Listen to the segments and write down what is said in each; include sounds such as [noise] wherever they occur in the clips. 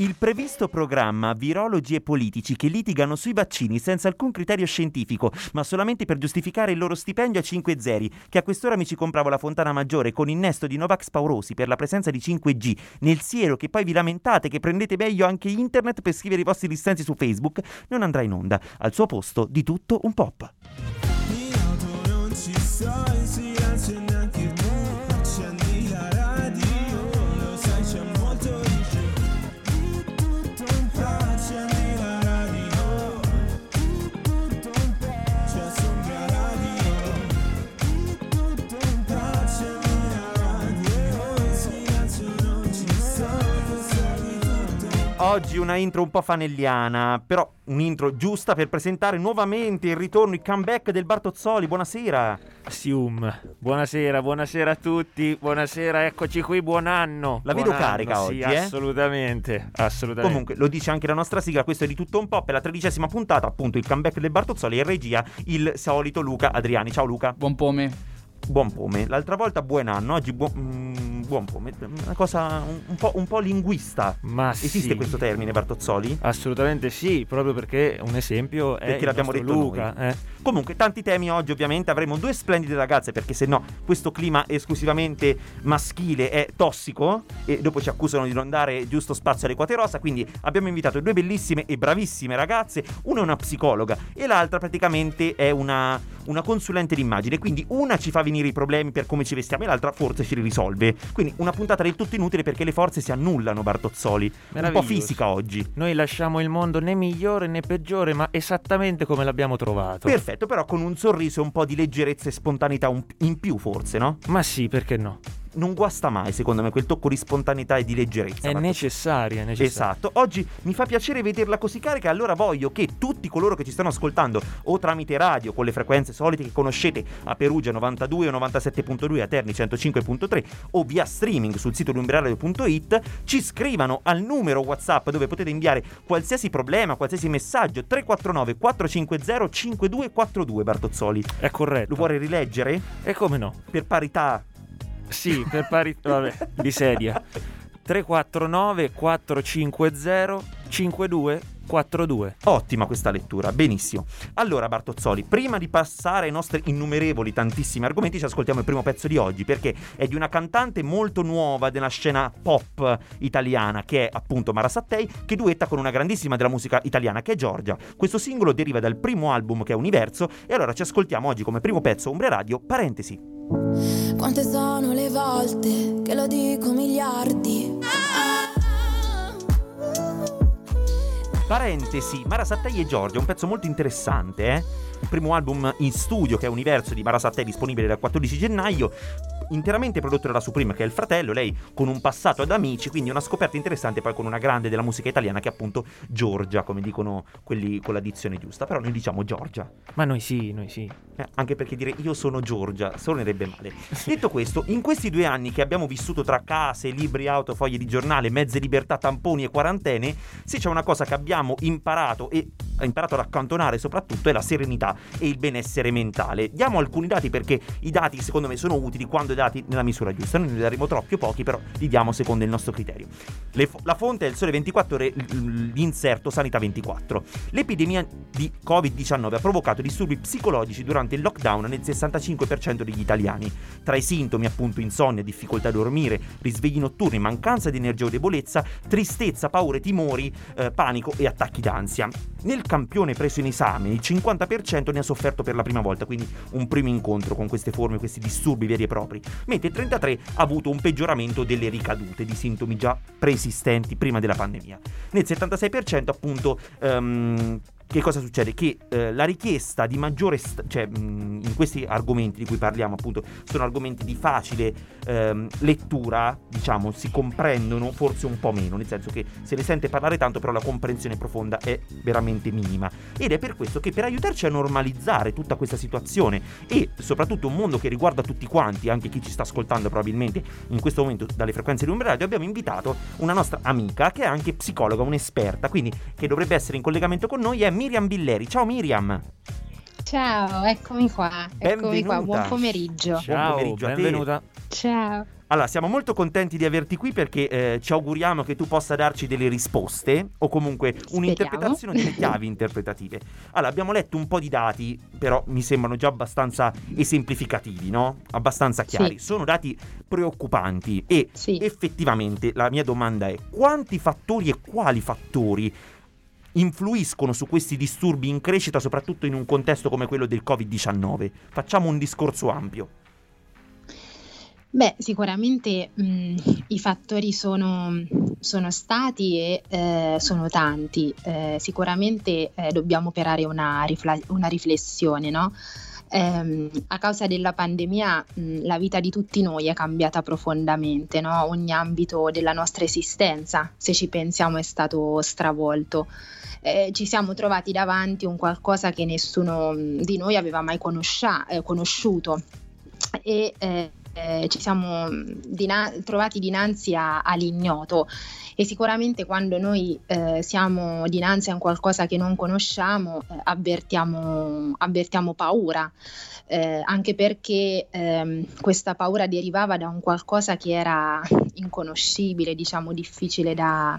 Il previsto programma Virologi e politici che litigano sui vaccini senza alcun criterio scientifico, ma solamente per giustificare il loro stipendio a 5 zeri, che a quest'ora mi ci compravo la Fontana Maggiore con innesto di Novax Paurosi per la presenza di 5G nel siero che poi vi lamentate che prendete meglio anche internet per scrivere i vostri dissensi su Facebook, non andrà in onda. Al suo posto di tutto un pop. In auto non ci sto in Oggi una intro un po' fanelliana, però un'intro giusta per presentare nuovamente il ritorno, il comeback del Bartozzoli. Buonasera. Sium, buonasera, buonasera a tutti, buonasera, eccoci qui, buon anno. La buon vedo anno, carica sì, oggi, eh? assolutamente, assolutamente. Comunque, lo dice anche la nostra sigla, questo è di tutto un po' per la tredicesima puntata, appunto il comeback del Bartozzoli e in regia il solito Luca Adriani. Ciao Luca. Buon pome. Buon pome. L'altra volta buon anno, oggi buon, mm, buon pome. Una cosa un, un po', un po' linguista. Ma Esiste sì, questo termine, Bartozzoli? Assolutamente sì, proprio perché un esempio è Perché l'abbiamo detto Luca. eh. Comunque, tanti temi oggi, ovviamente. Avremo due splendide ragazze, perché se no, questo clima esclusivamente maschile è tossico. E dopo ci accusano di non dare giusto spazio alle quote rosa. Quindi abbiamo invitato due bellissime e bravissime ragazze. Una è una psicologa e l'altra praticamente è una, una consulente d'immagine. Quindi una ci fa venire i problemi per come ci vestiamo e l'altra forse ci risolve. Quindi una puntata del tutto inutile perché le forze si annullano, Bartozzoli. Un po' fisica oggi. Noi lasciamo il mondo né migliore né peggiore, ma esattamente come l'abbiamo trovato. Perfetto, però con un sorriso e un po' di leggerezza e spontaneità in più, forse, no? Ma sì, perché no? Non guasta mai, secondo me, quel tocco di spontaneità e di leggerezza. È necessaria, è necessaria. Esatto, oggi mi fa piacere vederla così carica, allora voglio che tutti coloro che ci stanno ascoltando o tramite radio con le frequenze solite che conoscete a Perugia 92 o 97.2 a Terni 105.3 o via streaming sul sito lumbreradio.it ci scrivano al numero WhatsApp dove potete inviare qualsiasi problema, qualsiasi messaggio 349 450 5242 Bartozzoli. È corretto. Lo vuole rileggere? E come no? Per parità Sì, per pari... Vabbè, di sedia. 349 450 5242. Ottima questa lettura, benissimo. Allora Bartozzoli, prima di passare ai nostri innumerevoli tantissimi argomenti, ci ascoltiamo il primo pezzo di oggi perché è di una cantante molto nuova della scena pop italiana che è appunto Mara Sattei che duetta con una grandissima della musica italiana che è Giorgia. Questo singolo deriva dal primo album che è Universo e allora ci ascoltiamo oggi come primo pezzo Umbria Radio, parentesi. Quante sono le volte che lo dico miliardi? Parentesi, Mara Sattei e Giorgia, un pezzo molto interessante, eh? Il primo album in studio che è Universo di Mara Sattei disponibile dal 14 gennaio, interamente prodotto dalla Supreme che è il fratello, lei con un passato ad amici, quindi una scoperta interessante poi con una grande della musica italiana che è appunto Giorgia, come dicono quelli con la dizione giusta, però noi diciamo Giorgia. Ma noi sì, noi sì. Eh, anche perché dire io sono Giorgia suonerebbe male. Detto questo, in questi due anni che abbiamo vissuto tra case, libri, auto, foglie di giornale, mezze libertà, tamponi e quarantene, se c'è una cosa che abbiamo imparato e ha imparato ad accantonare soprattutto è la serenità e il benessere mentale. Diamo alcuni dati perché i dati secondo me sono utili quando dati nella misura giusta. Noi ne daremo troppi o pochi, però li diamo secondo il nostro criterio. Fo- la fonte è il Sole 24 Ore, l'inserto Sanità 24. L'epidemia di Covid-19 ha provocato disturbi psicologici durante il lockdown nel 65% degli italiani. Tra i sintomi appunto insonnia, difficoltà a dormire, risvegli notturni, mancanza di energia o debolezza, tristezza, paure, timori, eh, panico e attacchi d'ansia. Nel campione preso in esame il 50% ne ha sofferto per la prima volta, quindi un primo incontro con queste forme, questi disturbi veri e propri, mentre il 33% ha avuto un peggioramento delle ricadute di sintomi già preesistenti prima della pandemia. Nel 76% appunto ehm, che cosa succede? Che eh, la richiesta di maggiore, st- cioè mh, in questi argomenti di cui parliamo appunto, sono argomenti di facile ehm, lettura, diciamo, si comprendono forse un po' meno, nel senso che se ne sente parlare tanto, però la comprensione profonda è veramente minima. Ed è per questo che per aiutarci a normalizzare tutta questa situazione e soprattutto un mondo che riguarda tutti quanti, anche chi ci sta ascoltando probabilmente in questo momento dalle frequenze di Umbra Radio, abbiamo invitato una nostra amica che è anche psicologa, un'esperta, quindi che dovrebbe essere in collegamento con noi, è Miriam Billeri. Ciao Miriam. Ciao, eccomi qua, eccomi qua, Benvenuta. buon pomeriggio. Ciao, pomeriggio a te. benvenuta. Ciao. Allora, siamo molto contenti di averti qui perché eh, ci auguriamo che tu possa darci delle risposte o comunque un'interpretazione delle chiavi interpretative. Allora, abbiamo letto un po' di dati, però mi sembrano già abbastanza esemplificativi, no? Abbastanza chiari. Sì. Sono dati preoccupanti e Sì. effettivamente la mia domanda è quanti fattori e quali fattori influiscono su questi disturbi in crescita, soprattutto in un contesto come quello del Covid-19? Facciamo un discorso ampio. Beh, sicuramente mh, i fattori sono, sono stati e eh, sono tanti. Eh, sicuramente eh, dobbiamo operare una, rifla- una riflessione, no? Ehm, a causa della pandemia mh, la vita di tutti noi è cambiata profondamente, no? Ogni ambito della nostra esistenza, se ci pensiamo, è stato stravolto. Eh, ci siamo trovati davanti un qualcosa che nessuno di noi aveva mai conoscia- eh, conosciuto e eh, eh, ci siamo mh, dina- trovati dinanzi a- all'ignoto e sicuramente quando noi eh, siamo dinanzi a qualcosa che non conosciamo eh, avvertiamo, avvertiamo paura, eh, anche perché ehm, questa paura derivava da un qualcosa che era inconoscibile, diciamo difficile da,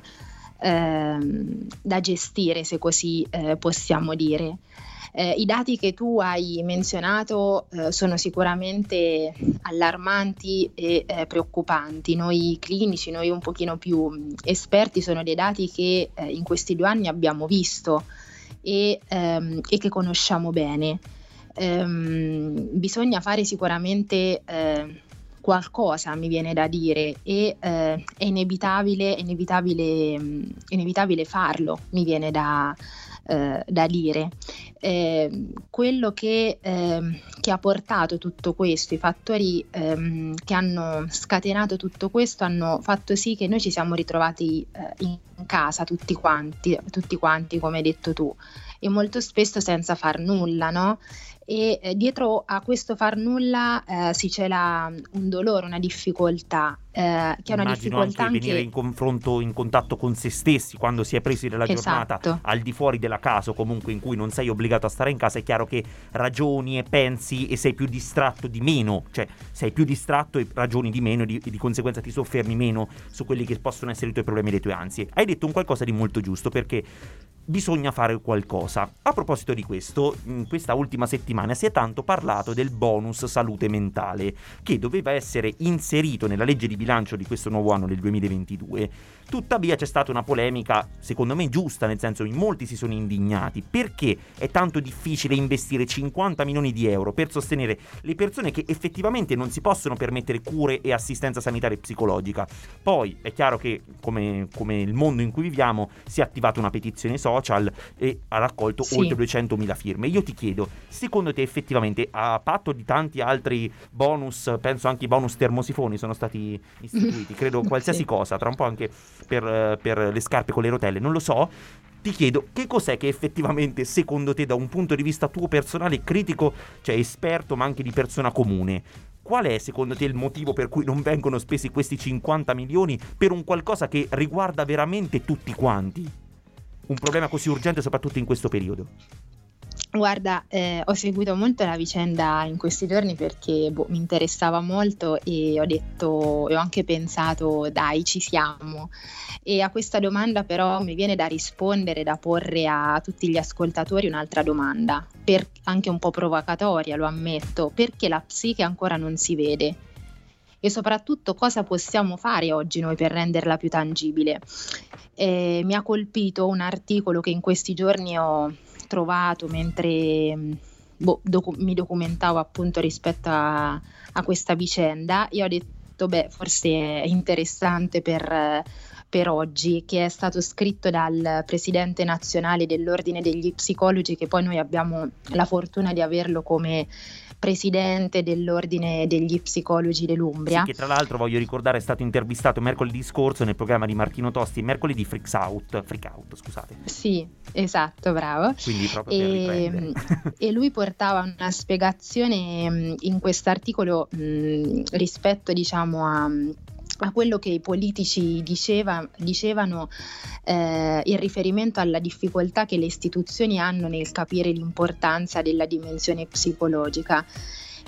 ehm, da gestire, se così eh, possiamo dire. Eh, I dati che tu hai menzionato eh, sono sicuramente allarmanti e eh, preoccupanti. Noi clinici, noi un pochino più mh, esperti, sono dei dati che eh, in questi due anni abbiamo visto e, ehm, e che conosciamo bene. Ehm, bisogna fare sicuramente eh, qualcosa, mi viene da dire, e eh, è inevitabile, inevitabile, mh, inevitabile farlo, mi viene da, eh, da dire. Eh, quello che, ehm, che ha portato tutto questo, i fattori ehm, che hanno scatenato tutto questo hanno fatto sì che noi ci siamo ritrovati eh, in casa tutti quanti, tutti quanti, come hai detto tu, e molto spesso senza far nulla, no? E eh, dietro a questo far nulla eh, si cela un dolore, una difficoltà, eh, che è una Immagino difficoltà anche anche, venire in confronto, in contatto con se stessi quando si è presi della giornata Esatto. al di fuori della casa o comunque in cui non sei obbligato a stare in casa, è chiaro che ragioni e pensi e sei più distratto di meno, cioè sei più distratto e ragioni di meno e di, e di conseguenza ti soffermi meno su quelli che possono essere i tuoi problemi e le tue ansie. Hai detto un qualcosa di molto giusto perché bisogna fare qualcosa. A proposito di questo, in questa ultima settimana si è tanto parlato del bonus salute mentale che doveva essere inserito nella legge di bilancio di questo nuovo anno del 2022. Tuttavia c'è stata una polemica, secondo me giusta, nel senso in molti si sono indignati. Perché è tanto difficile investire 50 milioni di euro per sostenere le persone che effettivamente non si possono permettere cure e assistenza sanitaria e psicologica? Poi è chiaro che, come, come il mondo in cui viviamo, si è attivata una petizione social e ha raccolto Sì. oltre 200.000 firme. Io ti chiedo, secondo te effettivamente a patto di tanti altri bonus, penso anche i bonus termosifoni sono stati istituiti, credo [laughs] qualsiasi Sì. cosa, tra un po' anche per, eh, per le scarpe con le rotelle, non lo so. Ti chiedo che cos'è che effettivamente secondo te da un punto di vista tuo personale critico, cioè esperto ma anche di persona comune, qual è secondo te il motivo per cui non vengono spesi questi 50 milioni per un qualcosa che riguarda veramente tutti quanti? Un problema così urgente soprattutto in questo periodo. Guarda, eh, ho seguito molto la vicenda in questi giorni perché boh, mi interessava molto e ho detto e ho anche pensato, dai, ci siamo. E a questa domanda però mi viene da rispondere, da porre a tutti gli ascoltatori un'altra domanda, per- anche un po' provocatoria, lo ammetto, perché la psiche ancora non si vede? E soprattutto cosa possiamo fare oggi noi per renderla più tangibile? Eh, mi ha colpito un articolo che in questi giorni ho trovato mentre mh, boh, docu- mi documentavo appunto rispetto a, a questa vicenda e ho detto, beh, forse è interessante per, per oggi, che è stato scritto dal presidente nazionale dell'Ordine degli Psicologi, che poi noi abbiamo la fortuna di averlo come presidente dell'Ordine degli Psicologi dell'Umbria. Sì, che tra l'altro voglio ricordare è stato intervistato mercoledì scorso nel programma di Martino Tosti, mercoledì Freaks Out, Freak Out, scusate. Sì, esatto, bravo. Quindi proprio per E, [laughs] e lui portava una spiegazione mh, in quest'articolo mh, rispetto diciamo a, a quello che i politici diceva, dicevano eh, in riferimento alla difficoltà che le istituzioni hanno nel capire l'importanza della dimensione psicologica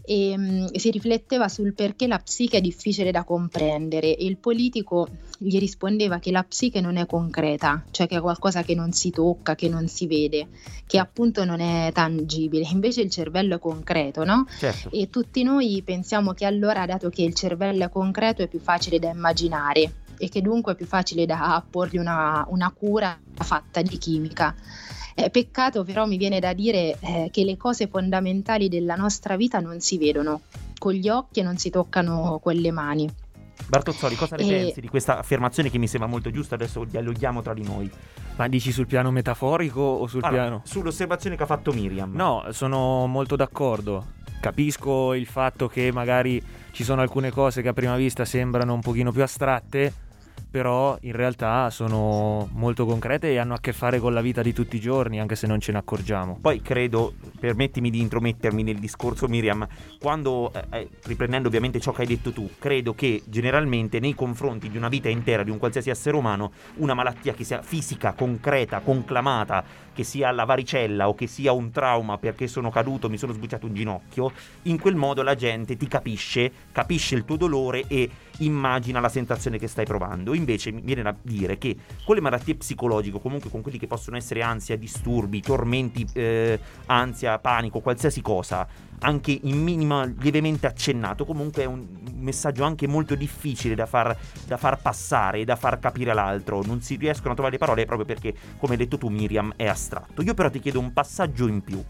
e mh, si rifletteva sul perché la psiche è difficile da comprendere e il politico gli rispondeva che la psiche non è concreta, cioè che è qualcosa che non si tocca, che non si vede, che appunto non è tangibile, invece il cervello è concreto, no? Certo. E tutti noi pensiamo che allora, dato che il cervello è concreto, è più facile da immaginare e che dunque è più facile da porgli una, una cura fatta di chimica. Eh, peccato però mi viene da dire eh, che le cose fondamentali della nostra vita non si vedono con gli occhi e non si toccano con le mani. Bartozzoli, cosa ne E- pensi di questa affermazione che mi sembra molto giusta? Adesso dialoghiamo tra di noi. Ma dici sul piano metaforico o sul Allora, piano... Sull'osservazione che ha fatto Miriam. No, sono molto d'accordo. Capisco il fatto che magari ci sono alcune cose che a prima vista sembrano un pochino più astratte, però in realtà sono molto concrete e hanno a che fare con la vita di tutti i giorni, anche se non ce ne accorgiamo. Poi credo, permettimi di intromettermi nel discorso Miriam, quando, eh, eh, riprendendo ovviamente ciò che hai detto tu, credo che generalmente nei confronti di una vita intera di un qualsiasi essere umano, una malattia che sia fisica, concreta, conclamata, che sia la varicella o che sia un trauma perché sono caduto, mi sono sbucciato un ginocchio, in quel modo la gente ti capisce, capisce il tuo dolore e immagina la sensazione che stai provando. Invece mi viene da dire che con le malattie psicologiche, comunque con quelli che possono essere ansia, disturbi, tormenti, eh, ansia, panico, qualsiasi cosa, anche in minima lievemente accennato, comunque è un messaggio anche molto difficile da far, da far passare e da far capire all'altro. Non si riescono a trovare le parole proprio perché, come hai detto tu, Miriam, è astratto. Io però ti chiedo un passaggio in più.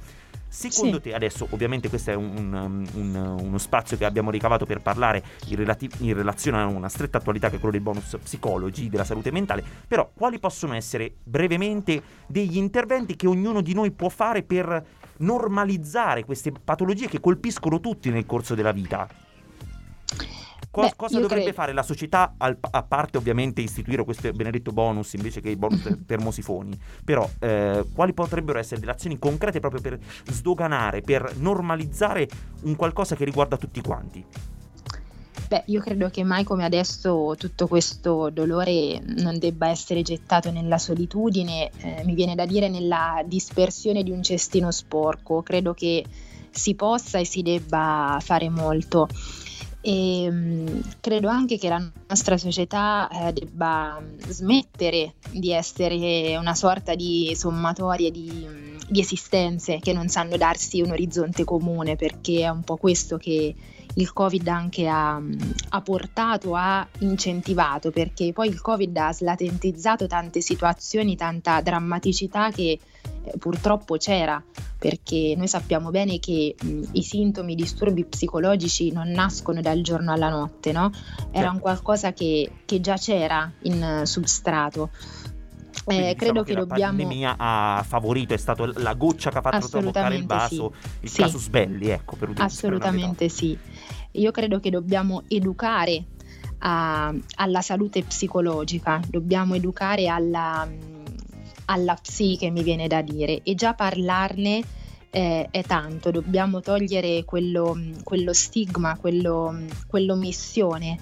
Secondo Sì. te, adesso ovviamente questo è un- un- un- uno spazio che abbiamo ricavato per parlare in, relati- in relazione a una stretta attualità che è quello del bonus psicologi, della salute mentale, però quali possono essere brevemente degli interventi che ognuno di noi può fare per normalizzare queste patologie che colpiscono tutti nel corso della vita? Co- Beh, cosa dovrebbe credo- fare la società, al- a parte ovviamente istituire questo benedetto bonus invece che i bonus [laughs] termosifoni? Però eh, quali potrebbero essere delle azioni concrete proprio per sdoganare, per normalizzare un qualcosa che riguarda tutti quanti? Beh, io credo che mai come adesso tutto questo dolore non debba essere gettato nella solitudine, eh, mi viene da dire nella dispersione di un cestino sporco. Credo che si possa e si debba fare molto. E mh, credo anche che la nostra società eh, debba smettere di essere una sorta di sommatoria di, di esistenze che non sanno darsi un orizzonte comune, perché è un po' questo che il Covid anche ha, ha portato, ha incentivato, perché poi il Covid ha slatentizzato tante situazioni, tanta drammaticità che eh, purtroppo c'era, perché noi sappiamo bene che mh, i sintomi, i disturbi psicologici non nascono dal giorno alla notte, no? Era un qualcosa che, che già c'era in eh, substrato. Eh, diciamo credo che, che la dobbiamo... pandemia ha favorito, è stata la goccia che ha fatto traboccare il vaso, il sì. casus belli, ecco, per utilizzare Assolutamente sì. Io credo che dobbiamo educare a- alla salute psicologica, dobbiamo educare alla, alla psiche, mi viene da dire, e già parlarne eh, è tanto, dobbiamo togliere quello, quello stigma, quello, quell'omissione.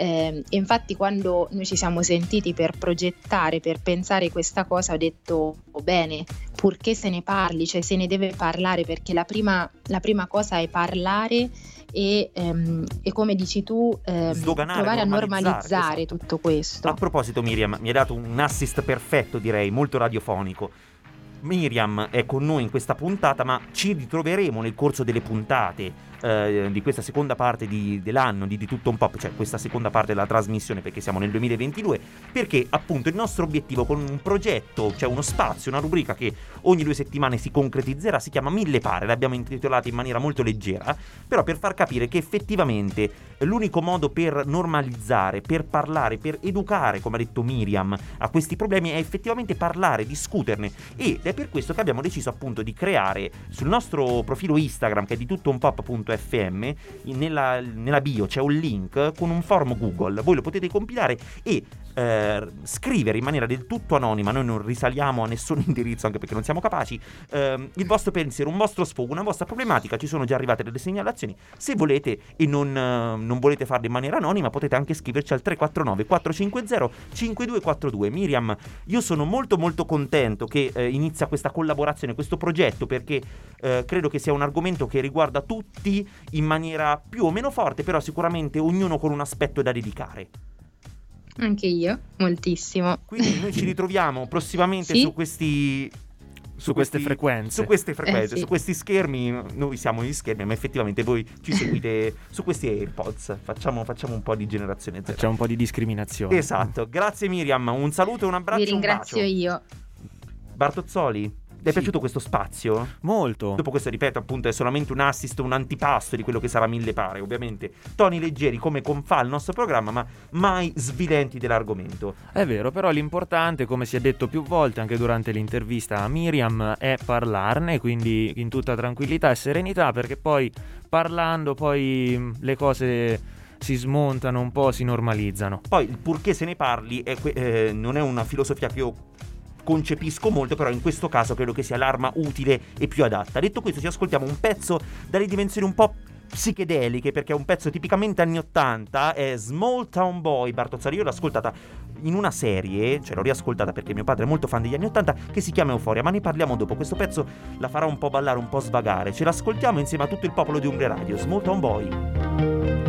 Eh, e infatti quando noi ci siamo sentiti per progettare, per pensare questa cosa, ho detto "Oh, bene, purché se ne parli, cioè se ne deve parlare, perché la prima, la prima cosa è parlare e, ehm, e come dici tu, ehm, provare a normalizzare, normalizzare esatto. tutto questo. A proposito, Miriam, mi hai dato un assist perfetto, direi, molto radiofonico. Miriam è con noi in questa puntata, ma ci ritroveremo nel corso delle puntate eh, di questa seconda parte di- dell'anno di, di Tutto un Pop, cioè questa seconda parte della trasmissione perché siamo nel 2022, perché appunto il nostro obiettivo con un progetto, cioè uno spazio, una rubrica che ogni due settimane si concretizzerà, si chiama Mille Pare, l'abbiamo intitolata in maniera molto leggera, però per far capire che effettivamente l'unico modo per normalizzare, per parlare, per educare, come ha detto Miriam, a questi problemi è effettivamente parlare, discuterne è per questo che abbiamo deciso appunto di creare sul nostro profilo Instagram che è di tuttounpop.fm in- nella, nella bio c'è un link con un form Google, voi lo potete compilare e eh, scrivere in maniera del tutto anonima, noi non risaliamo a nessun [laughs] indirizzo anche perché non siamo capaci, ehm, il vostro pensiero, un vostro sfogo, una vostra problematica, ci sono già arrivate delle segnalazioni, se volete e non, eh, non volete farlo in maniera anonima potete anche scriverci al 349 450 5242. Miriam, io sono molto molto contento che eh, inizia questa collaborazione, questo progetto perché eh, credo che sia un argomento che riguarda tutti in maniera più o meno forte, però sicuramente ognuno con un aspetto da dedicare. Anche io, moltissimo. Quindi noi ci ritroviamo prossimamente Sì. su questi Su queste frequenze. Su queste frequenze, Eh, sì. su questi schermi, noi siamo gli schermi, ma effettivamente voi ci seguite su questi AirPods. Facciamo, facciamo un po' di generazione Z. C'è un po' di discriminazione. Esatto, grazie Miriam, un saluto e un abbraccio. Vi un ringrazio bacio. io. Bartozzoli, ti è Sì. piaciuto questo spazio? Molto. Dopo questo, ripeto, appunto, è solamente un assist, un antipasto di quello che sarà Mille Pare. Ovviamente, toni leggeri come confà il nostro programma, ma mai svilenti dell'argomento. È vero, però l'importante, come si è detto più volte anche durante l'intervista a Miriam, è parlarne, quindi in tutta tranquillità e serenità, perché poi parlando poi mh, le cose si smontano un po', si normalizzano. Poi, il purché se ne parli è que- eh, non è una filosofia che io concepisco molto, però in questo caso credo che sia l'arma utile e più adatta. Detto questo, ci ascoltiamo un pezzo dalle dimensioni un po' psichedeliche, perché è un pezzo tipicamente anni 80, è Small Town Boy, Bartozzari, io l'ho ascoltata in una serie, cioè l'ho riascoltata perché mio padre è molto fan degli anni 80, che si chiama Euforia, ma ne parliamo dopo, questo pezzo la farà un po' ballare, un po' svagare, ce l'ascoltiamo insieme a tutto il popolo di Umbria Radio, Small Town Boy.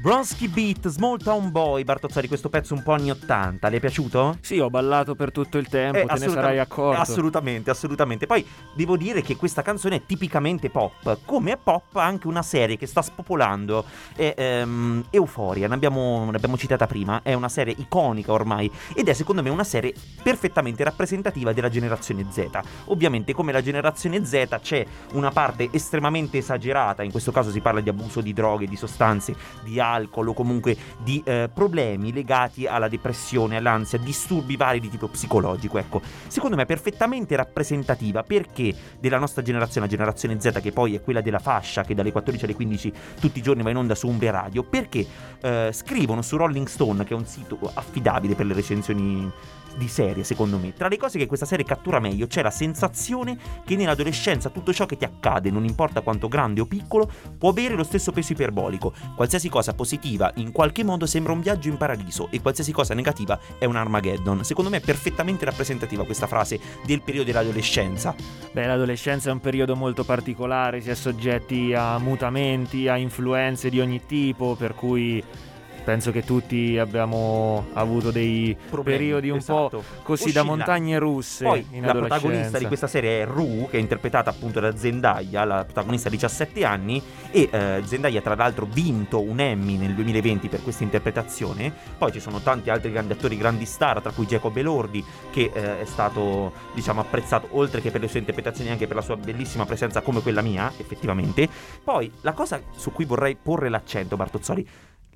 Bronski Beat, Small Town Boy, Bartozzari, questo pezzo un po' anni 80, le è piaciuto? Sì, ho ballato per tutto il tempo, Eh, te ne sarai accorto. Assolutamente, assolutamente. Poi devo dire che questa canzone è tipicamente pop. Come è pop anche una serie che sta spopolando. È ehm, Euphoria, ne abbiamo, l'abbiamo citata prima. È una serie iconica ormai. Ed è secondo me una serie perfettamente rappresentativa della generazione Z. Ovviamente, come la generazione Z, c'è una parte estremamente esagerata. In questo caso si parla di abuso di droghe, di sostanze, di alcol o comunque di eh, problemi legati alla depressione, all'ansia, disturbi vari di tipo psicologico. Ecco, secondo me è perfettamente rappresentativa perché della nostra generazione, la generazione Z, che poi è quella della fascia che dalle 14 alle 15 tutti i giorni va in onda su Umbria Radio, perché eh, scrivono su Rolling Stone, che è un sito affidabile per le recensioni di serie, secondo me. Tra le cose che questa serie cattura meglio c'è la sensazione che nell'adolescenza tutto ciò che ti accade, non importa quanto grande o piccolo, può avere lo stesso peso iperbolico. Qualsiasi cosa positiva in qualche modo sembra un viaggio in paradiso e qualsiasi cosa negativa è un Armageddon. Secondo me è perfettamente rappresentativa questa frase del periodo dell'adolescenza. Beh, l'adolescenza è un periodo molto particolare, si è soggetti a mutamenti, a influenze di ogni tipo, per cui penso che tutti abbiamo avuto dei Problemi, periodi un esatto. po' così da Oscillanti. montagne russe Poi la protagonista di questa serie è Rue, che è interpretata appunto da Zendaya, la protagonista ha 17 anni e eh, Zendaya tra l'altro ha vinto un Emmy nel 2020 per questa interpretazione. Poi ci sono tanti altri grandi attori, grandi star, tra cui Jacob Elordi, che eh, è stato diciamo apprezzato oltre che per le sue interpretazioni anche per la sua bellissima presenza come quella mia, effettivamente. Poi la cosa su cui vorrei porre l'accento, Bartozzoli,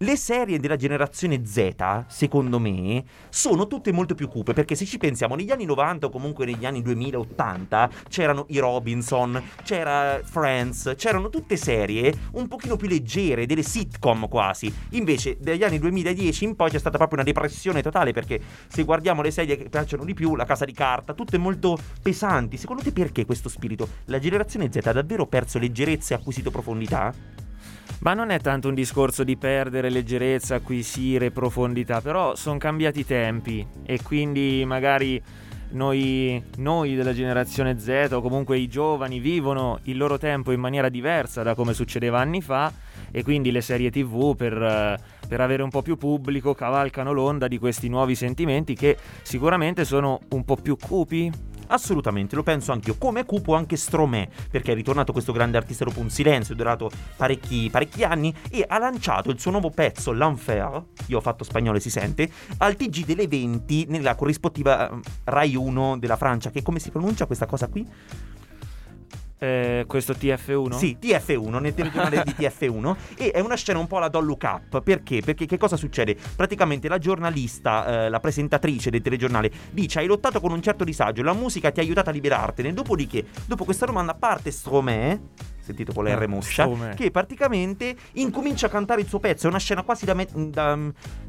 le serie della generazione Z, secondo me, sono tutte molto più cupe, perché se ci pensiamo, negli anni 90 o comunque negli anni 2080 c'erano i Robinson, c'era Friends, c'erano tutte serie un pochino più leggere, delle sitcom quasi. Invece dagli anni 2010 in poi c'è stata proprio una depressione totale, perché se guardiamo le serie che piacciono di più, La Casa di Carta, tutte molto pesanti. Secondo te perché questo spirito? La generazione Z ha davvero perso leggerezza e acquisito profondità? Ma non è tanto un discorso di perdere leggerezza, acquisire profondità, però sono cambiati i tempi e quindi magari noi, noi della generazione Z o comunque i giovani vivono il loro tempo in maniera diversa da come succedeva anni fa e quindi le serie tv per, per avere un po' più pubblico cavalcano l'onda di questi nuovi sentimenti che sicuramente sono un po' più cupi, Assolutamente, lo penso anch'io. Come cupo anche Stromè, perché è ritornato questo grande artista dopo un silenzio, durato parecchi, parecchi anni, e ha lanciato il suo nuovo pezzo, L'Enfer, io ho fatto spagnolo e si sente, al TG delle 20 nella corrispettiva eh, Rai 1 della Francia, che come si pronuncia questa cosa qui? Eh, questo TF1? Sì, TF1, nel telegiornale di [laughs] TF1 e è una scena un po' alla Don't Look Up, perché? Perché che cosa succede? Praticamente la giornalista, eh, la presentatrice del telegiornale dice hai lottato con un certo disagio, la musica ti ha aiutato a liberartene, dopodiché, dopo questa domanda parte Stromae sentito con la R moscia, che praticamente incomincia a cantare il suo pezzo. È una scena quasi da, me- da-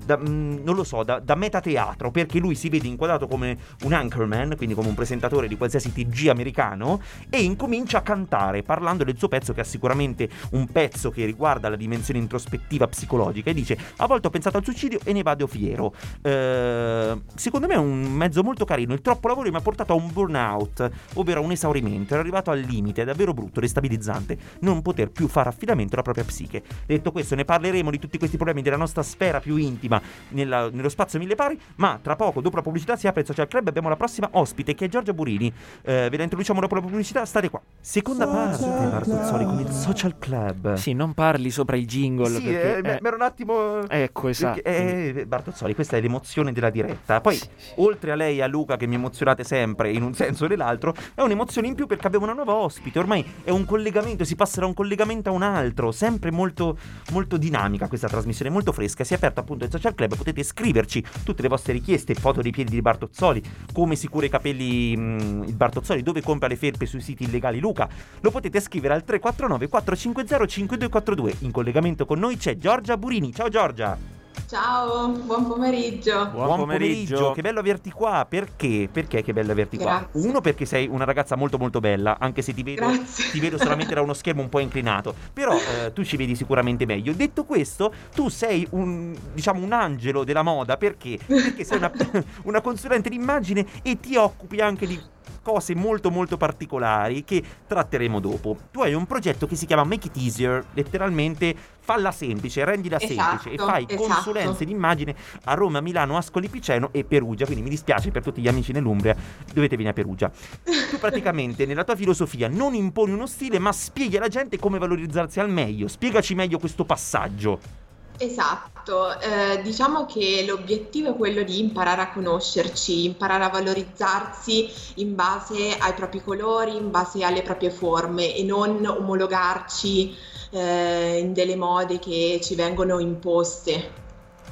da- mm, non lo so, da, da metateatro, perché lui si vede inquadrato come un anchorman, quindi come un presentatore di qualsiasi TG americano, e incomincia a cantare, parlando del suo pezzo, che ha sicuramente un pezzo che riguarda la dimensione introspettiva psicologica. E dice: A volte ho pensato al suicidio e ne vado fiero. Eh, secondo me è un mezzo molto carino. Il troppo lavoro mi ha portato a un burnout, ovvero a un esaurimento. Ero arrivato al limite, è davvero brutto, destabilizzante non poter più fare affidamento alla propria psiche. Detto questo, ne parleremo di tutti questi problemi della nostra sfera più intima nella- nello spazio mille pari. Ma tra poco, dopo la pubblicità, si apre il social club. Abbiamo la prossima ospite che è Giorgia Burini. Eh, ve la introduciamo dopo la pubblicità. State qua. Seconda parte, Bartozzoli, con il social club. Sì, non parli sopra il jingle. Sì, perché, eh, eh, mi ero un attimo. Ecco, esatto. Perché, eh, Bartozzoli, questa è l'emozione della diretta. Poi, oltre a lei e a Luca, che mi emozionate sempre in un senso o nell'altro, è un'emozione in più perché abbiamo una nuova ospite. Ormai è un collegamento, si passa da un collegamento a un altro. Sempre molto, molto dinamica questa trasmissione, molto fresca. Si è aperto appunto il social club. Potete scriverci tutte le vostre richieste, foto dei piedi di Bartozzoli, come si cura i capelli mh, il Bartozzoli, dove compra le felpe sui siti illegali Luca. Lo potete scrivere al 349 450 5242. In collegamento con noi c'è Giorgia Burini. Ciao Giorgia. Ciao, buon pomeriggio. Buon pomeriggio. Che bello averti qua. Perché? Perché che bello averti qua? Grazie. Uno perché sei una ragazza molto molto bella, anche se ti vedo, ti vedo solamente da uno [laughs] schermo un po' inclinato. Però eh, tu ci vedi sicuramente meglio. Detto questo, tu sei un diciamo un angelo della moda perché? [laughs] Perché sei una, [laughs] una consulente d'immagine e ti occupi anche di cose molto molto particolari che tratteremo dopo. Tu hai un progetto che si chiama Make It Easier, letteralmente falla semplice, rendila semplice e Esatto, fai esatto. consulenze d'immagine a Roma, Milano, Ascoli Piceno e Perugia, quindi mi dispiace per tutti gli amici nell'Umbria, dovete venire a Perugia. Tu praticamente nella tua filosofia non imponi uno stile, ma spieghi alla gente come valorizzarsi al meglio. Spiegaci meglio questo passaggio. Esatto, eh, diciamo che l'obiettivo è quello di imparare a conoscerci, imparare a valorizzarsi in base ai propri colori, in base alle proprie forme e non omologarci eh, in delle mode che ci vengono imposte.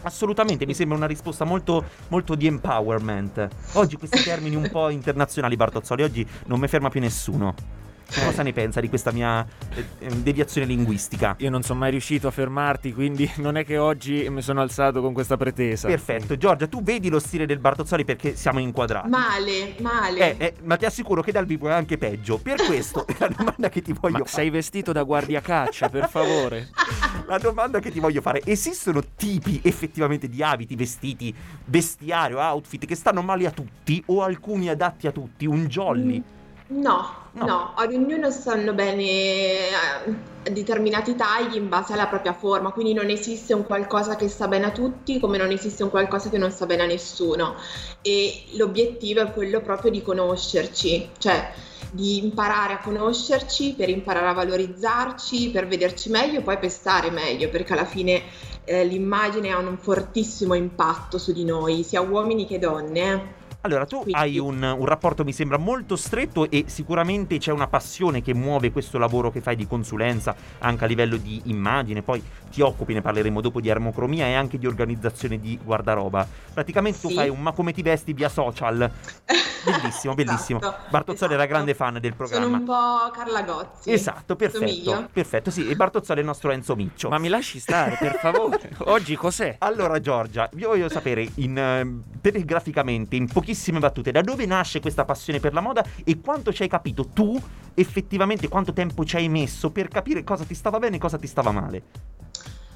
Assolutamente, mi sembra una risposta molto, molto di empowerment. Oggi questi termini un po' [laughs] internazionali, Bartozzoli, oggi non mi ferma più nessuno. Che cosa ne pensa di questa mia eh, eh, deviazione linguistica? Io non sono mai riuscito a fermarti, quindi [laughs] non è che oggi mi sono alzato con questa pretesa. Perfetto, Giorgia, tu vedi lo stile del Bartozzoli perché siamo inquadrati. Male, male. Eh, eh, ma ti assicuro che dal vivo è anche peggio. Per questo [laughs] la domanda che ti voglio Ma fare. sei vestito da guardia caccia, per favore. [laughs] La domanda che ti voglio fare: esistono tipi effettivamente di abiti, vestiti, vestiario, outfit che stanno male a tutti o alcuni adatti a tutti? Un jolly? No, No. no, ad ognuno stanno bene eh, determinati tagli in base alla propria forma, quindi non esiste un qualcosa che sta bene a tutti come non esiste un qualcosa che non sta bene a nessuno. E l'obiettivo è quello proprio di conoscerci, cioè di imparare a conoscerci per imparare a valorizzarci, per vederci meglio e poi per stare meglio, perché alla fine eh, l'immagine ha un fortissimo impatto su di noi, sia uomini che donne. Eh. Allora, tu Quindi- hai un, un rapporto, mi sembra, molto stretto e sicuramente c'è una passione che muove questo lavoro che fai di consulenza anche a livello di immagine. Poi ti occupi, ne parleremo dopo, di armocromia e anche di organizzazione di guardaroba. Praticamente tu Sì. fai un ma come ti vesti via social. [laughs] Bellissimo, bellissimo. Esatto, Bartozzoli era esatto. grande fan del Sono programma. un po' Carla Gozzi. Esatto, perfetto. Somiglio? Perfetto, sì. E Bartozzoli è il nostro Enzo Miccio. Ma mi lasci stare, per favore. [laughs] Oggi cos'è? Allora Giorgia, io voglio sapere in, ehm, telegraficamente, in pochissime battute, da dove nasce questa passione per la moda e quanto ci hai capito tu effettivamente, quanto tempo ci hai messo per capire cosa ti stava bene e cosa ti stava male.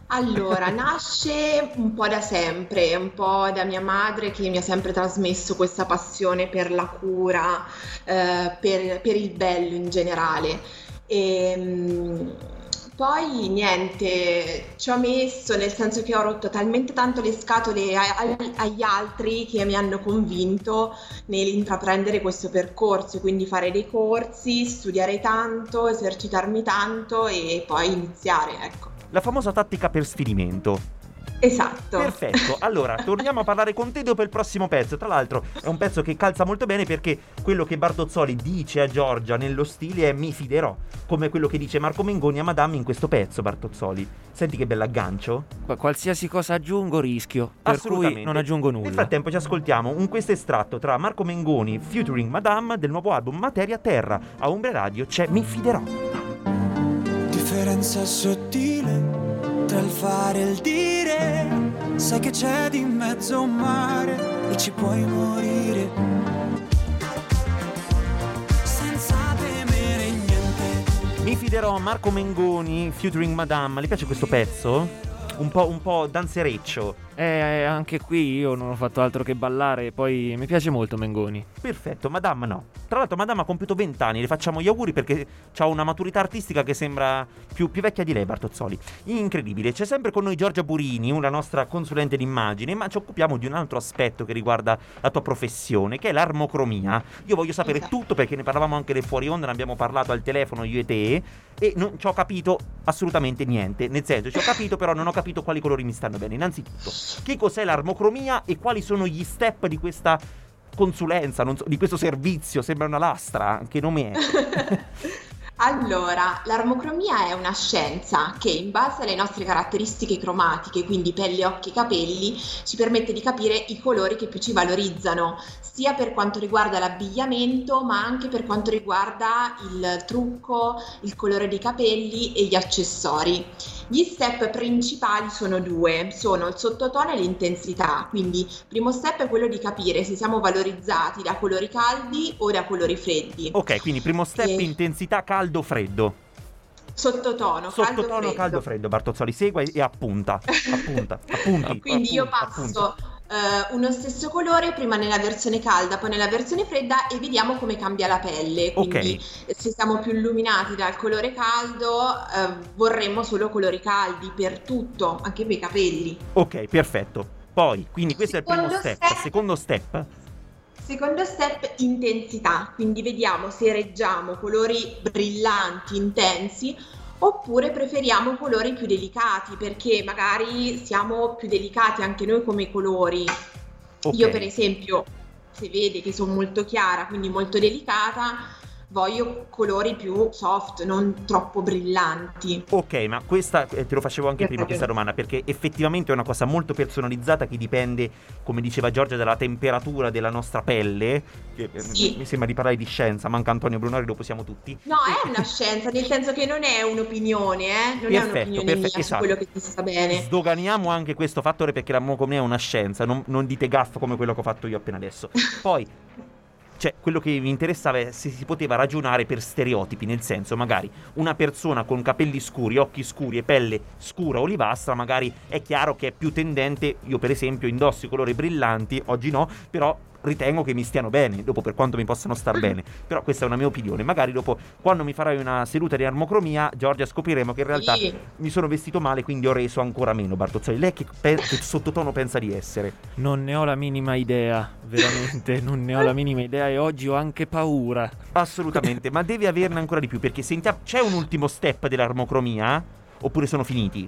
Allora, nasce un po' da sempre, un po' da mia madre che mi ha sempre trasmesso questa passione per la cura, eh, per, per il bello in generale. E, mm, poi niente, ci ho messo, nel senso che ho rotto talmente tanto le scatole a- a- agli altri che mi hanno convinto nell'intraprendere questo percorso, quindi fare dei corsi, studiare tanto, esercitarmi tanto e poi iniziare, ecco. La famosa tattica per sfinimento. Esatto. Perfetto, allora [laughs] torniamo a parlare con te dopo il prossimo pezzo. Tra l'altro è un pezzo che calza molto bene perché quello che Bartozzoli dice a Giorgia nello stile è mi fiderò, come quello che dice Marco Mengoni a Madame in questo pezzo, Bartozzoli. Senti che bell'aggancio? Qua- Qualsiasi cosa aggiungo rischio, per cui non aggiungo nulla. Nel frattempo ci ascoltiamo un questo estratto tra Marco Mengoni featuring Madame del nuovo album Materia Terra. A Umbre Radio c'è Mi fiderò. Differenza sottile tra il fare e il dire. Sai che c'è di mezzo un mare e ci puoi morire. Senza temere niente. Mi fiderò Marco Mengoni featuring Madame. Le piace questo pezzo? Un po', un po' danzereccio. Eh, anche qui io non ho fatto altro che ballare, poi mi piace molto Mengoni. Perfetto, Madame no. Tra l'altro Madame ha compiuto 20 anni, le facciamo gli auguri perché ha una maturità artistica che sembra più, più vecchia di lei, Bartozzoli. Incredibile, c'è sempre con noi Giorgia Burini, una nostra consulente d'immagine, ma ci occupiamo di un altro aspetto che riguarda la tua professione, che è l'armocromia. Io voglio sapere Esatto. tutto perché ne parlavamo anche del fuori onda, ne abbiamo parlato al telefono io e te, e non ci ho capito assolutamente niente. Nel senso, ci ho capito, però non ho capito quali colori mi stanno bene. Innanzitutto, che cos'è l'armocromia e quali sono gli step di questa consulenza, so- di questo servizio, sembra una lastra, che nome è? [laughs] Allora, l'armocromia è una scienza che in base alle nostre caratteristiche cromatiche, quindi pelle, occhi e capelli, ci permette di capire i colori che più ci valorizzano, sia per quanto riguarda l'abbigliamento, ma anche per quanto riguarda il trucco, il colore dei capelli e gli accessori. Gli step principali sono due, sono il sottotono e l'intensità, quindi il primo step è quello di capire se siamo valorizzati da colori caldi o da colori freddi. ok, quindi primo step, Sì. intensità caldo-freddo. Sottotono, Sottotono caldo-freddo. caldo-freddo, Bartozzoli, segua e appunta, appunta, [laughs] appunti. Quindi io appunti, passo eh, uno stesso colore prima nella versione calda, poi nella versione fredda e vediamo come cambia la pelle. Quindi eh, se siamo più illuminati dal colore caldo, eh, vorremmo solo colori caldi per tutto, anche per i capelli. Ok, perfetto. Poi, quindi questo è il primo Secondo step. step. Secondo step, Secondo step, intensità, quindi vediamo se reggiamo colori brillanti, intensi, oppure preferiamo colori più delicati, perché magari siamo più delicati anche noi come colori. ok. Io per esempio, se vede che sono molto chiara, quindi molto delicata, voglio colori più soft, non troppo brillanti. Ok, ma questa eh, te lo facevo anche prima questa domanda perché effettivamente è una cosa molto personalizzata che dipende, come diceva Giorgia, dalla temperatura della nostra pelle. Che, eh, Sì. Mi sembra di parlare di scienza, manca Antonio Brunori, dopo siamo tutti. No, è una scienza, nel senso che non è un'opinione, eh? non è Perfetto, un'opinione perfetto, mia esatto. quello che ti sta bene. Sdoganiamo anche questo fattore perché la mocomia è una scienza, non, non dite gaff come quello che ho fatto io appena adesso. Poi, cioè, quello che mi interessava è se si poteva ragionare per stereotipi, nel senso, magari una persona con capelli scuri, occhi scuri e pelle scura olivastra, magari è chiaro che è più tendente, io per esempio indosso i colori brillanti, oggi no, però ritengo che mi stiano bene, dopo per quanto mi possano star bene, però questa è una mia opinione, magari dopo quando mi farai una seduta di armocromia, Giorgia, scopriremo che in realtà Sì. mi sono vestito male, quindi ho reso ancora meno Bartozzoli. Lei che, pe- che sottotono pensa di essere? Non ne ho la minima idea, veramente, [laughs] non ne ho la minima idea e oggi ho anche paura. Assolutamente, ma devi averne ancora di più perché sentiamo, c'è un ultimo step dell'armocromia? Oppure sono finiti?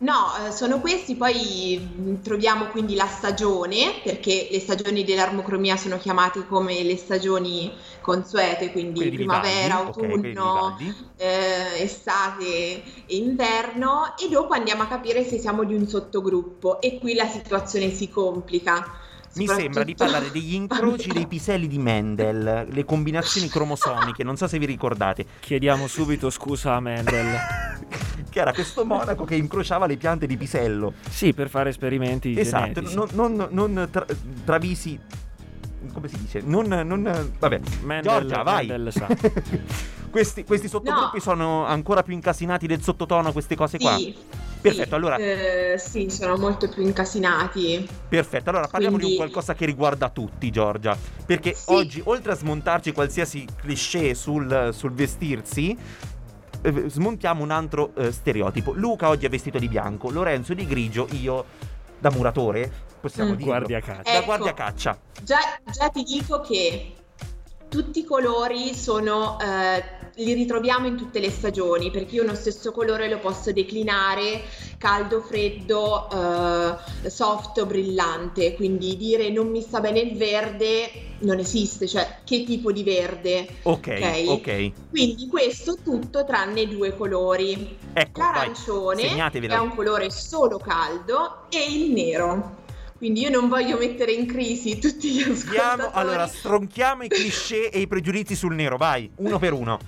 No, eh, sono questi, poi mh, troviamo quindi la stagione, perché le stagioni dell'armocromia sono chiamate come le stagioni consuete, quindi Quelli di primavera, Vivaldi, autunno, Vivaldi. eh, estate e inverno e dopo andiamo a capire se siamo di un sottogruppo e qui la situazione si complica. Mi sembra di parlare degli incroci dei piselli di Mendel, le combinazioni cromosomiche, non so se vi ricordate. Chiediamo subito scusa a Mendel. [laughs] Che era questo monaco che incrociava le piante di pisello. Sì, per fare esperimenti Esatto, genetici. non, non- non tra- travisi. Come si dice? Non. non vabbè, Mendel- Giorgia, vai. Mendel sa. [laughs] questi, questi sottogruppi No. sono ancora più incasinati del sottotono, queste cose qua. Sì, Perfetto, sì, allora- eh, sì, sono molto più incasinati. Perfetto, allora parliamo di un Quindi- qualcosa che riguarda tutti, Giorgia. Perché Sì. oggi, oltre a smontarci qualsiasi cliché sul, sul vestirsi, eh, smontiamo un altro eh, stereotipo. Luca oggi è vestito di bianco, Lorenzo di grigio, io da muratore, possiamo Mm. dire. Guardia caccia. Da Ecco. guardia caccia. Già, già ti dico che tutti i colori sono eh, li ritroviamo in tutte le stagioni perché io uno stesso colore lo posso declinare caldo, freddo, eh, soft o brillante, quindi dire non mi sta bene il verde non esiste, cioè che tipo di verde. Ok, ok. Quindi questo tutto tranne due colori. Ecco, L'arancione è un colore solo caldo e il nero. Quindi io non voglio mettere in crisi tutti gli ascoltatori. Andiamo, allora, stronchiamo i cliché e i pregiudizi sul nero, vai, uno per uno.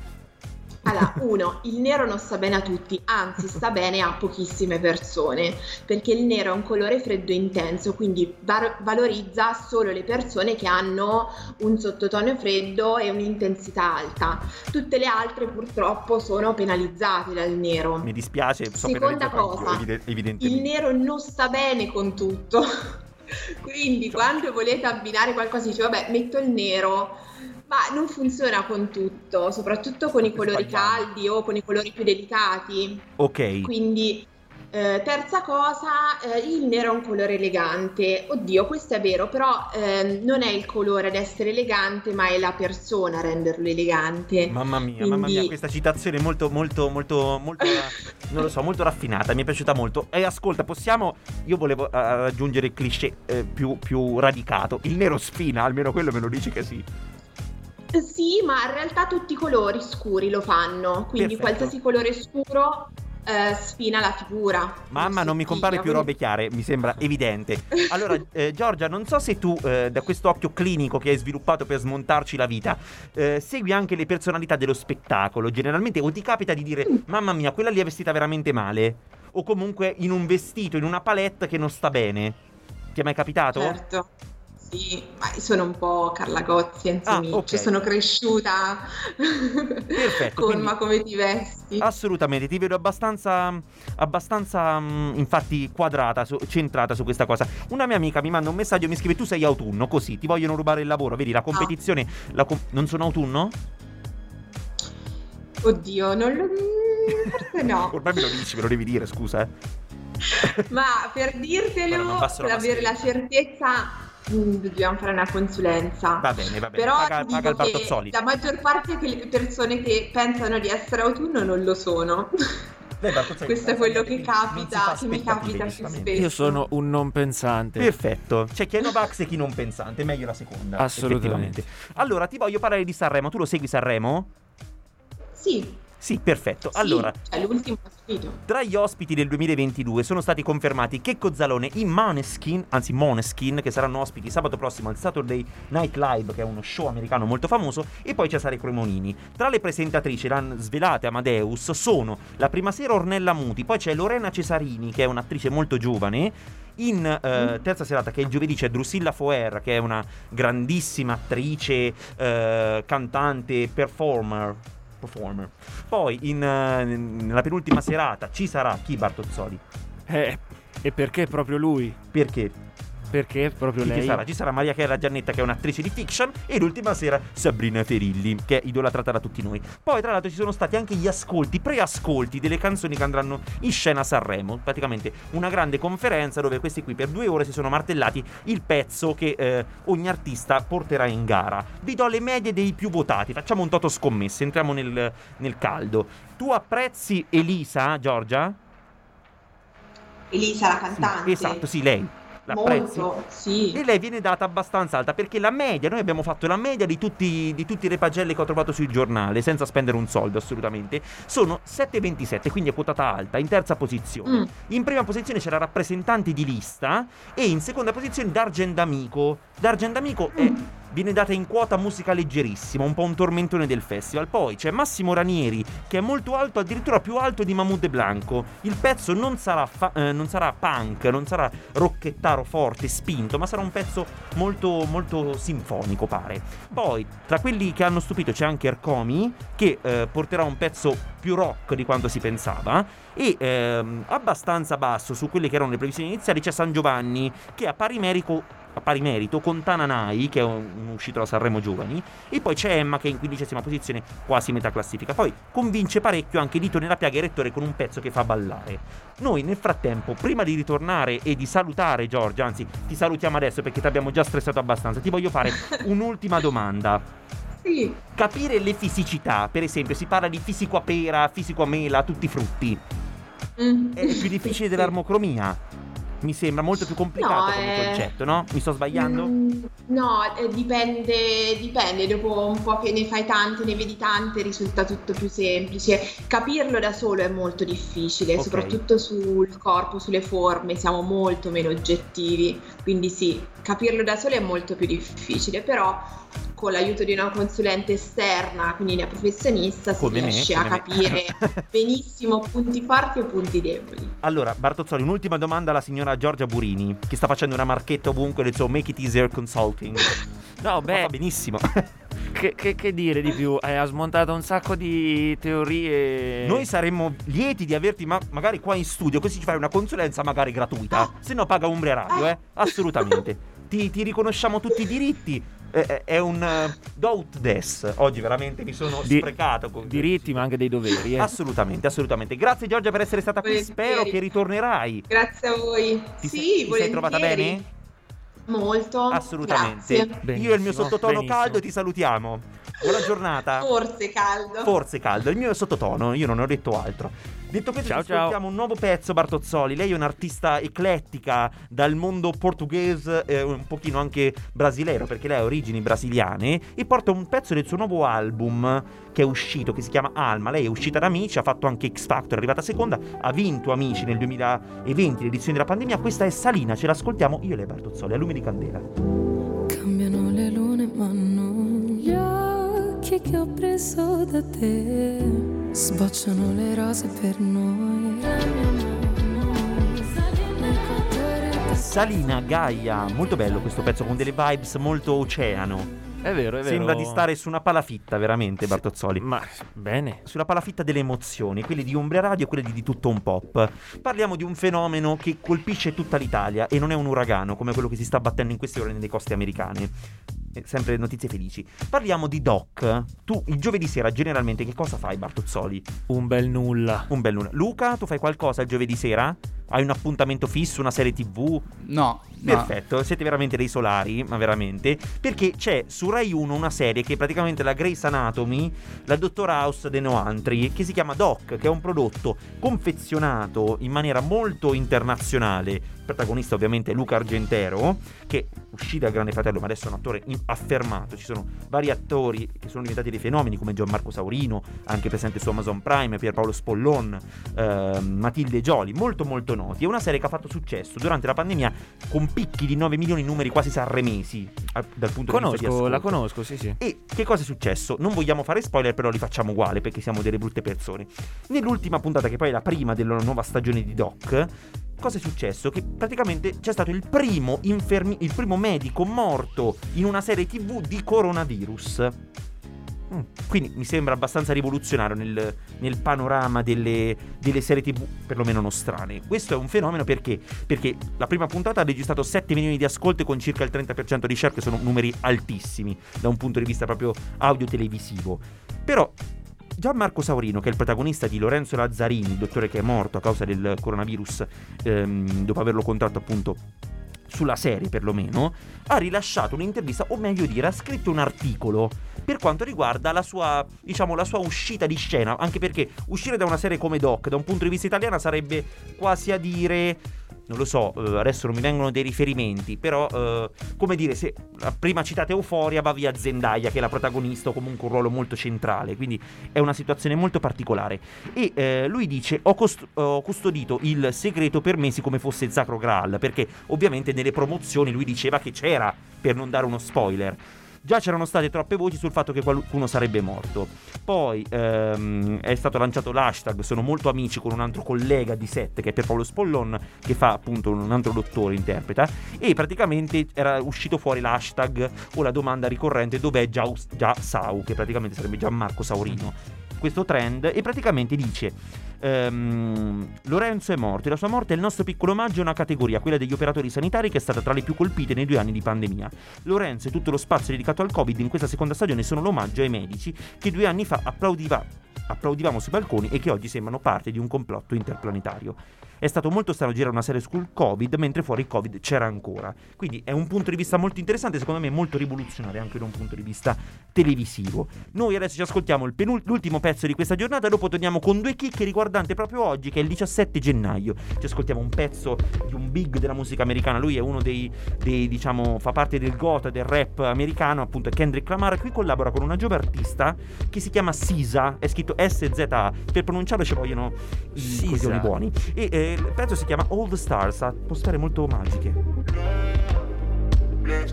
Allora, uno, il nero non sta bene a tutti, anzi sta bene a pochissime persone, perché il nero è un colore freddo intenso, quindi var- valorizza solo le persone che hanno un sottotono freddo e un'intensità alta. Tutte le altre purtroppo sono penalizzate dal nero. Mi dispiace, so Seconda anch'io, cosa, evide- Il nero non sta bene con tutto. [laughs] Quindi quando volete abbinare qualcosa dice vabbè metto il nero, ma non funziona con tutto, soprattutto con i colori caldi o con i colori più delicati. Ok, Quindi eh, terza cosa, eh, il nero è un colore elegante. Oddio, questo è vero, però ehm, non è il colore ad essere elegante, ma è la persona a renderlo elegante. mamma mia, mamma mia, Quindi- questa citazione è molto, molto, molto, molto, [laughs] non lo so, molto raffinata, mi è piaciuta molto. E ascolta, possiamo, io volevo eh, aggiungere il cliché eh, più, più radicato, il nero spina, almeno quello me lo dici che sì. Sì, ma in realtà tutti i colori scuri lo fanno, quindi Perfetto. qualsiasi colore scuro eh, sfina la figura. Mamma, non mi compare più robe chiare, mi sembra evidente. [laughs] Allora, eh, Giorgia, non so se tu, eh, da questo occhio clinico che hai sviluppato per smontarci la vita, eh, segui anche le personalità dello spettacolo. Generalmente, o ti capita di dire, mamma mia, quella lì è vestita veramente male? O comunque in un vestito, in una palette che non sta bene? Ti è mai capitato? Certo. Sì, ma sono un po' Carla Gozzi, Enzo Ah, Micci, ok. sono cresciuta Perfetto, [laughs] con ma come ti vesti. Assolutamente, ti vedo abbastanza, abbastanza mm, infatti quadrata, su- centrata su questa cosa. Una mia amica mi manda un messaggio e mi scrive tu sei autunno, così ti vogliono rubare il lavoro, vedi la competizione, la com- non sono autunno? Oddio, non lo... mm, Forse no, [laughs] Ormai me lo dici, me lo devi dire, scusa. Eh. [laughs] ma per dirtelo, per avere la certezza, dobbiamo fare una consulenza. Va bene, va bene, Però paga, paga il Bartozzoli. la maggior parte delle persone che pensano di essere autunno non lo sono. Beh, Bartozzoli, Questo è quello che capita, che mi capita più spesso. Io sono un non pensante. Perfetto, c'è chi è Novax e chi non pensante, meglio la seconda. Assolutamente. Allora, ti voglio parlare di Sanremo, tu lo segui Sanremo? Sì, Sì, perfetto. sì, Allora, sfido. Tra gli ospiti del 2022 sono stati confermati Checco Zalone, i Maneskin, anzi Moneskin, che saranno ospiti sabato prossimo al Saturday Night Live, che è uno show americano molto famoso, e poi Cesare Cremonini. Tra le presentatrici l'han svelate Amadeus sono la prima sera Ornella Muti, poi c'è Lorena Cesarini, che è un'attrice molto giovane. In eh, terza serata, che è il giovedì, c'è Drusilla Foer, che è una grandissima attrice, eh, cantante, performer. Performer. Poi in, eh, nella penultima serata ci sarà chi Bartozzoli? Eh, e perché proprio lui? Perché? Perché proprio Chi ci lei? sarà? Ci sarà Maria Chiara Giannetta che è un'attrice di fiction e l'ultima sera Sabrina Ferilli che è idolatrata da tutti noi. Poi tra l'altro ci sono stati anche gli ascolti, preascolti delle canzoni che andranno in scena a Sanremo, praticamente una grande conferenza dove questi qui per due ore si sono martellati il pezzo che eh, ogni artista porterà in gara. Vi do le medie dei più votati, facciamo un toto scommesse, entriamo nel, nel caldo. Tu apprezzi Elisa, Giorgia? Elisa, la Sì, cantante. esatto, sì, lei. L'apprezzi? Molto, sì. E lei viene data abbastanza alta perché la media, noi abbiamo fatto la media di tutti, di tutti i repagelle che ho trovato sul giornale, senza spendere un soldo assolutamente, sono 7,27, quindi è quotata alta, in terza posizione. Mm. In prima posizione c'era rappresentante di lista e in seconda posizione D'Argendamico. D'Argendamico è, viene data in quota musica leggerissima, un po' un tormentone del festival. Poi c'è Massimo Ranieri che è molto alto, addirittura più alto di Mahmoud e Blanco. Il pezzo non sarà, fa- eh, non sarà punk, non sarà rocchettaro forte, spinto, ma sarà un pezzo molto, molto sinfonico, pare. Poi tra quelli che hanno stupito c'è anche Ercomi che eh, porterà un pezzo più rock di quanto si pensava e ehm, abbastanza basso su quelle che erano le previsioni iniziali c'è San Giovanni che a pari merito, a pari merito con Tananai che è un, uscito da Sanremo Giovani e poi c'è Emma che è in quindicesima posizione quasi metà classifica poi convince parecchio anche Dito nella piaga e Rettore con un pezzo che fa ballare noi nel frattempo prima di ritornare e di salutare Giorgia anzi ti salutiamo adesso perché ti abbiamo già stressato abbastanza ti voglio fare [laughs] un'ultima domanda Sì. Capire le fisicità, per esempio, si parla di fisico a pera, fisico a mela, tutti i frutti. Mm. È più difficile dell'armocromia. Mi sembra molto più complicato No, come eh, concetto, no? Mi sto sbagliando? Mm, No, eh, dipende, dipende, dopo un po' che ne fai tante, ne vedi tante, risulta tutto più semplice. Capirlo da solo è molto difficile, Ok. soprattutto sul corpo, sulle forme, siamo molto meno oggettivi, quindi sì, capirlo da solo è molto più difficile, però con l'aiuto di una consulente esterna, quindi una professionista, si Come me, riesce come a me. capire [laughs] benissimo punti forti e punti deboli. Allora, Bartozzoli, un'ultima domanda alla signora Giorgia Burini, che sta facendo una marchetta ovunque del suo Make It Easier Consulting. No, Va beh, benissimo. [laughs] che, che- che dire di più? Eh, ha smontato un sacco di teorie. Noi saremmo lieti di averti ma- magari qua in studio, così ci fai una consulenza magari gratuita. Se no paga Umbria Radio, eh? Assolutamente. [laughs] ti, ti riconosciamo tutti i diritti. Eh, eh, è un uh, doubt des. Oggi veramente mi sono Di- sprecato con Diritti, ma anche dei doveri. Eh. Assolutamente, assolutamente. Grazie Giorgia per essere stata qui. Volentieri. Spero che ritornerai. Grazie a voi. Ti, sì, sei, ti sei trovata bene? Molto. Assolutamente. Io e il mio sottotono benissimo. caldo ti salutiamo. Buona giornata. Forse caldo. Forse caldo, il mio è sottotono, io non ho detto altro. Detto questo, Ciao, ci ascoltiamo un nuovo pezzo, Bartozzoli. Lei è un'artista eclettica dal mondo portoghese, eh, un pochino anche brasileiro, perché lei ha origini brasiliane. E porta un pezzo del suo nuovo album che è uscito, che si chiama Alma. Lei è uscita da Amici, ha fatto anche X Factor, è arrivata seconda, ha vinto Amici nel 2020, l'edizione della pandemia. Questa è Salina, ce l'ascoltiamo io e lei, Bartozzoli, a lume di candela. Cambiano le lune ma che ho preso da te Sbocciano le rose per noi Salina, Gaia, molto bello questo pezzo con delle vibes molto oceano. È vero, è vero. Sembra di stare su una palafitta, veramente, Bartozzoli. Ma bene. Sulla palafitta delle emozioni, quelle di Umbria Radio e quelle di, di tutto un pop. Parliamo di un fenomeno che colpisce tutta l'Italia e non è un uragano come quello che si sta battendo in queste ore nelle coste americane. Eh, Sempre notizie felici. Parliamo di Doc. Tu il giovedì sera generalmente che cosa fai, Bartozzoli? Un bel nulla. Un bel luna. Luca, tu fai qualcosa il giovedì sera? Hai un appuntamento fisso, una serie TV? No, no. Perfetto, siete veramente dei solari, ma veramente. Perché c'è su Rai 1 una serie che è praticamente la Grace Anatomy, la Dottor House de Noantri, che si chiama Doc, che è un prodotto confezionato in maniera molto internazionale. Protagonista ovviamente è Luca Argentero, che uscì dal Grande Fratello, ma adesso è un attore affermato. Ci sono vari attori che sono diventati dei fenomeni, come Gianmarco Saurino, anche presente su Amazon Prime, Pierpaolo Spollon, ehm, Matilde Gioli, molto molto noti. È una serie che ha fatto successo durante la pandemia con picchi di 9 milioni, numeri quasi sanremesi dal punto di vista di Conosco, la conosco, sì, sì. E che cosa è successo? Non vogliamo fare spoiler, però li facciamo uguale perché siamo delle brutte persone. Nell'ultima puntata, che poi è la prima della nuova stagione di Doc, cosa è successo? Che praticamente c'è stato il primo, infermi- il primo medico morto in una serie TV di coronavirus. Mm, Quindi mi sembra abbastanza rivoluzionario nel, nel panorama delle, delle serie TV, perlomeno nostrane. Questo è un fenomeno perché? Perché la prima puntata ha registrato 7 milioni di ascolti con circa il 30% di share, che sono numeri altissimi da un punto di vista proprio audio-televisivo. Però Gianmarco Saurino, che è il protagonista di Lorenzo Lazzarini, il dottore che è morto a causa del coronavirus ehm, dopo averlo contratto appunto sulla serie perlomeno, ha rilasciato un'intervista, o meglio dire, ha scritto un articolo per quanto riguarda la sua, diciamo, la sua uscita di scena, anche perché uscire da una serie come Doc, da un punto di vista italiano, sarebbe quasi a dire... Non lo so, eh, adesso non mi vengono dei riferimenti, però eh, come dire, se la prima citata Euforia va via Zendaya, che è la protagonista, o comunque un ruolo molto centrale, quindi è una situazione molto particolare. E eh, lui dice: ho, cost- ho custodito il segreto per mesi come fosse il Sacro Graal, perché ovviamente nelle promozioni lui diceva che c'era, per non dare uno spoiler. Già c'erano state troppe voci sul fatto che qualcuno sarebbe morto. Poi ehm, è stato lanciato l'hashtag Sono molto amici con un altro collega di set che è Pierpaolo Spollon, che fa appunto un altro dottore, interpreta. E praticamente era uscito fuori l'hashtag o la domanda ricorrente dov'è già, già Sau, che praticamente sarebbe Gianmarco Saurino questo trend e praticamente dice Ehm, Lorenzo è morto e la sua morte è il nostro piccolo omaggio a una categoria, quella degli operatori sanitari, che è stata tra le più colpite nei due anni di pandemia. Lorenzo e tutto lo spazio dedicato al Covid in questa seconda stagione sono l'omaggio ai medici che due anni fa applaudiva, applaudivamo sui balconi e che oggi sembrano parte di un complotto interplanetario. È stato molto strano girare una serie sul Covid, mentre fuori il Covid c'era ancora. Quindi è un punto di vista molto interessante, secondo me molto rivoluzionario anche da un punto di vista televisivo. Noi adesso ci ascoltiamo il penul- l'ultimo pezzo di questa giornata, dopo torniamo con due chicche riguardanti proprio oggi, che è il 17 gennaio. Ci ascoltiamo un pezzo di un big della musica americana. Lui è uno dei, dei diciamo, fa parte del gota, del rap americano, appunto è Kendrick Lamar. Qui collabora con una giovane artista che si chiama Sisa, è scritto S-Z-A. Per pronunciarlo ci vogliono i coglioni buoni. E eh, il pezzo si chiama All the Stars, ha postare molto magiche. Let's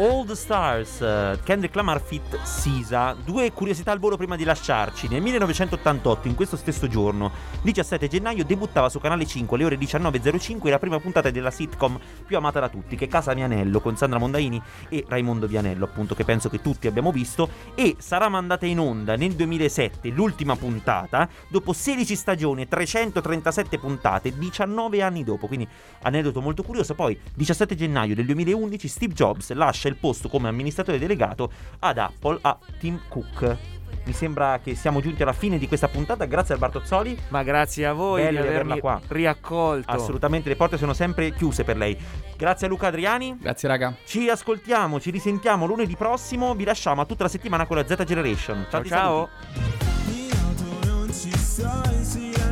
All the Stars, eh, Kendrick Lamar fit Sisa. Due curiosità al volo prima di lasciarci. Nel 1988, in questo stesso giorno, 17 gennaio, debuttava su Canale 5 alle ore 19.05 la prima puntata della sitcom più amata da tutti, che è Casa Mianello, con Sandra Mondaini e Raimondo Vianello, appunto, che penso che tutti abbiamo visto. E sarà mandata in onda nel 2007, l'ultima puntata, dopo 16 stagioni e 337 puntate, 19 anni dopo. Quindi, aneddoto molto curioso. Poi, 17 gennaio del 2011, Steve Jobs lascia il posto come amministratore delegato ad Apple a Tim Cook. Mi sembra che siamo giunti alla fine di questa puntata. Grazie al Bartozzoli. Ma grazie a voi Bello di averla qua. riaccolto. Assolutamente, le porte sono sempre chiuse per lei. Grazie a Luca Adriani. Grazie raga. Ci ascoltiamo, ci risentiamo lunedì prossimo. Vi lasciamo a tutta la settimana con la Z Generation. Ciao ciao.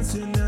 saluti.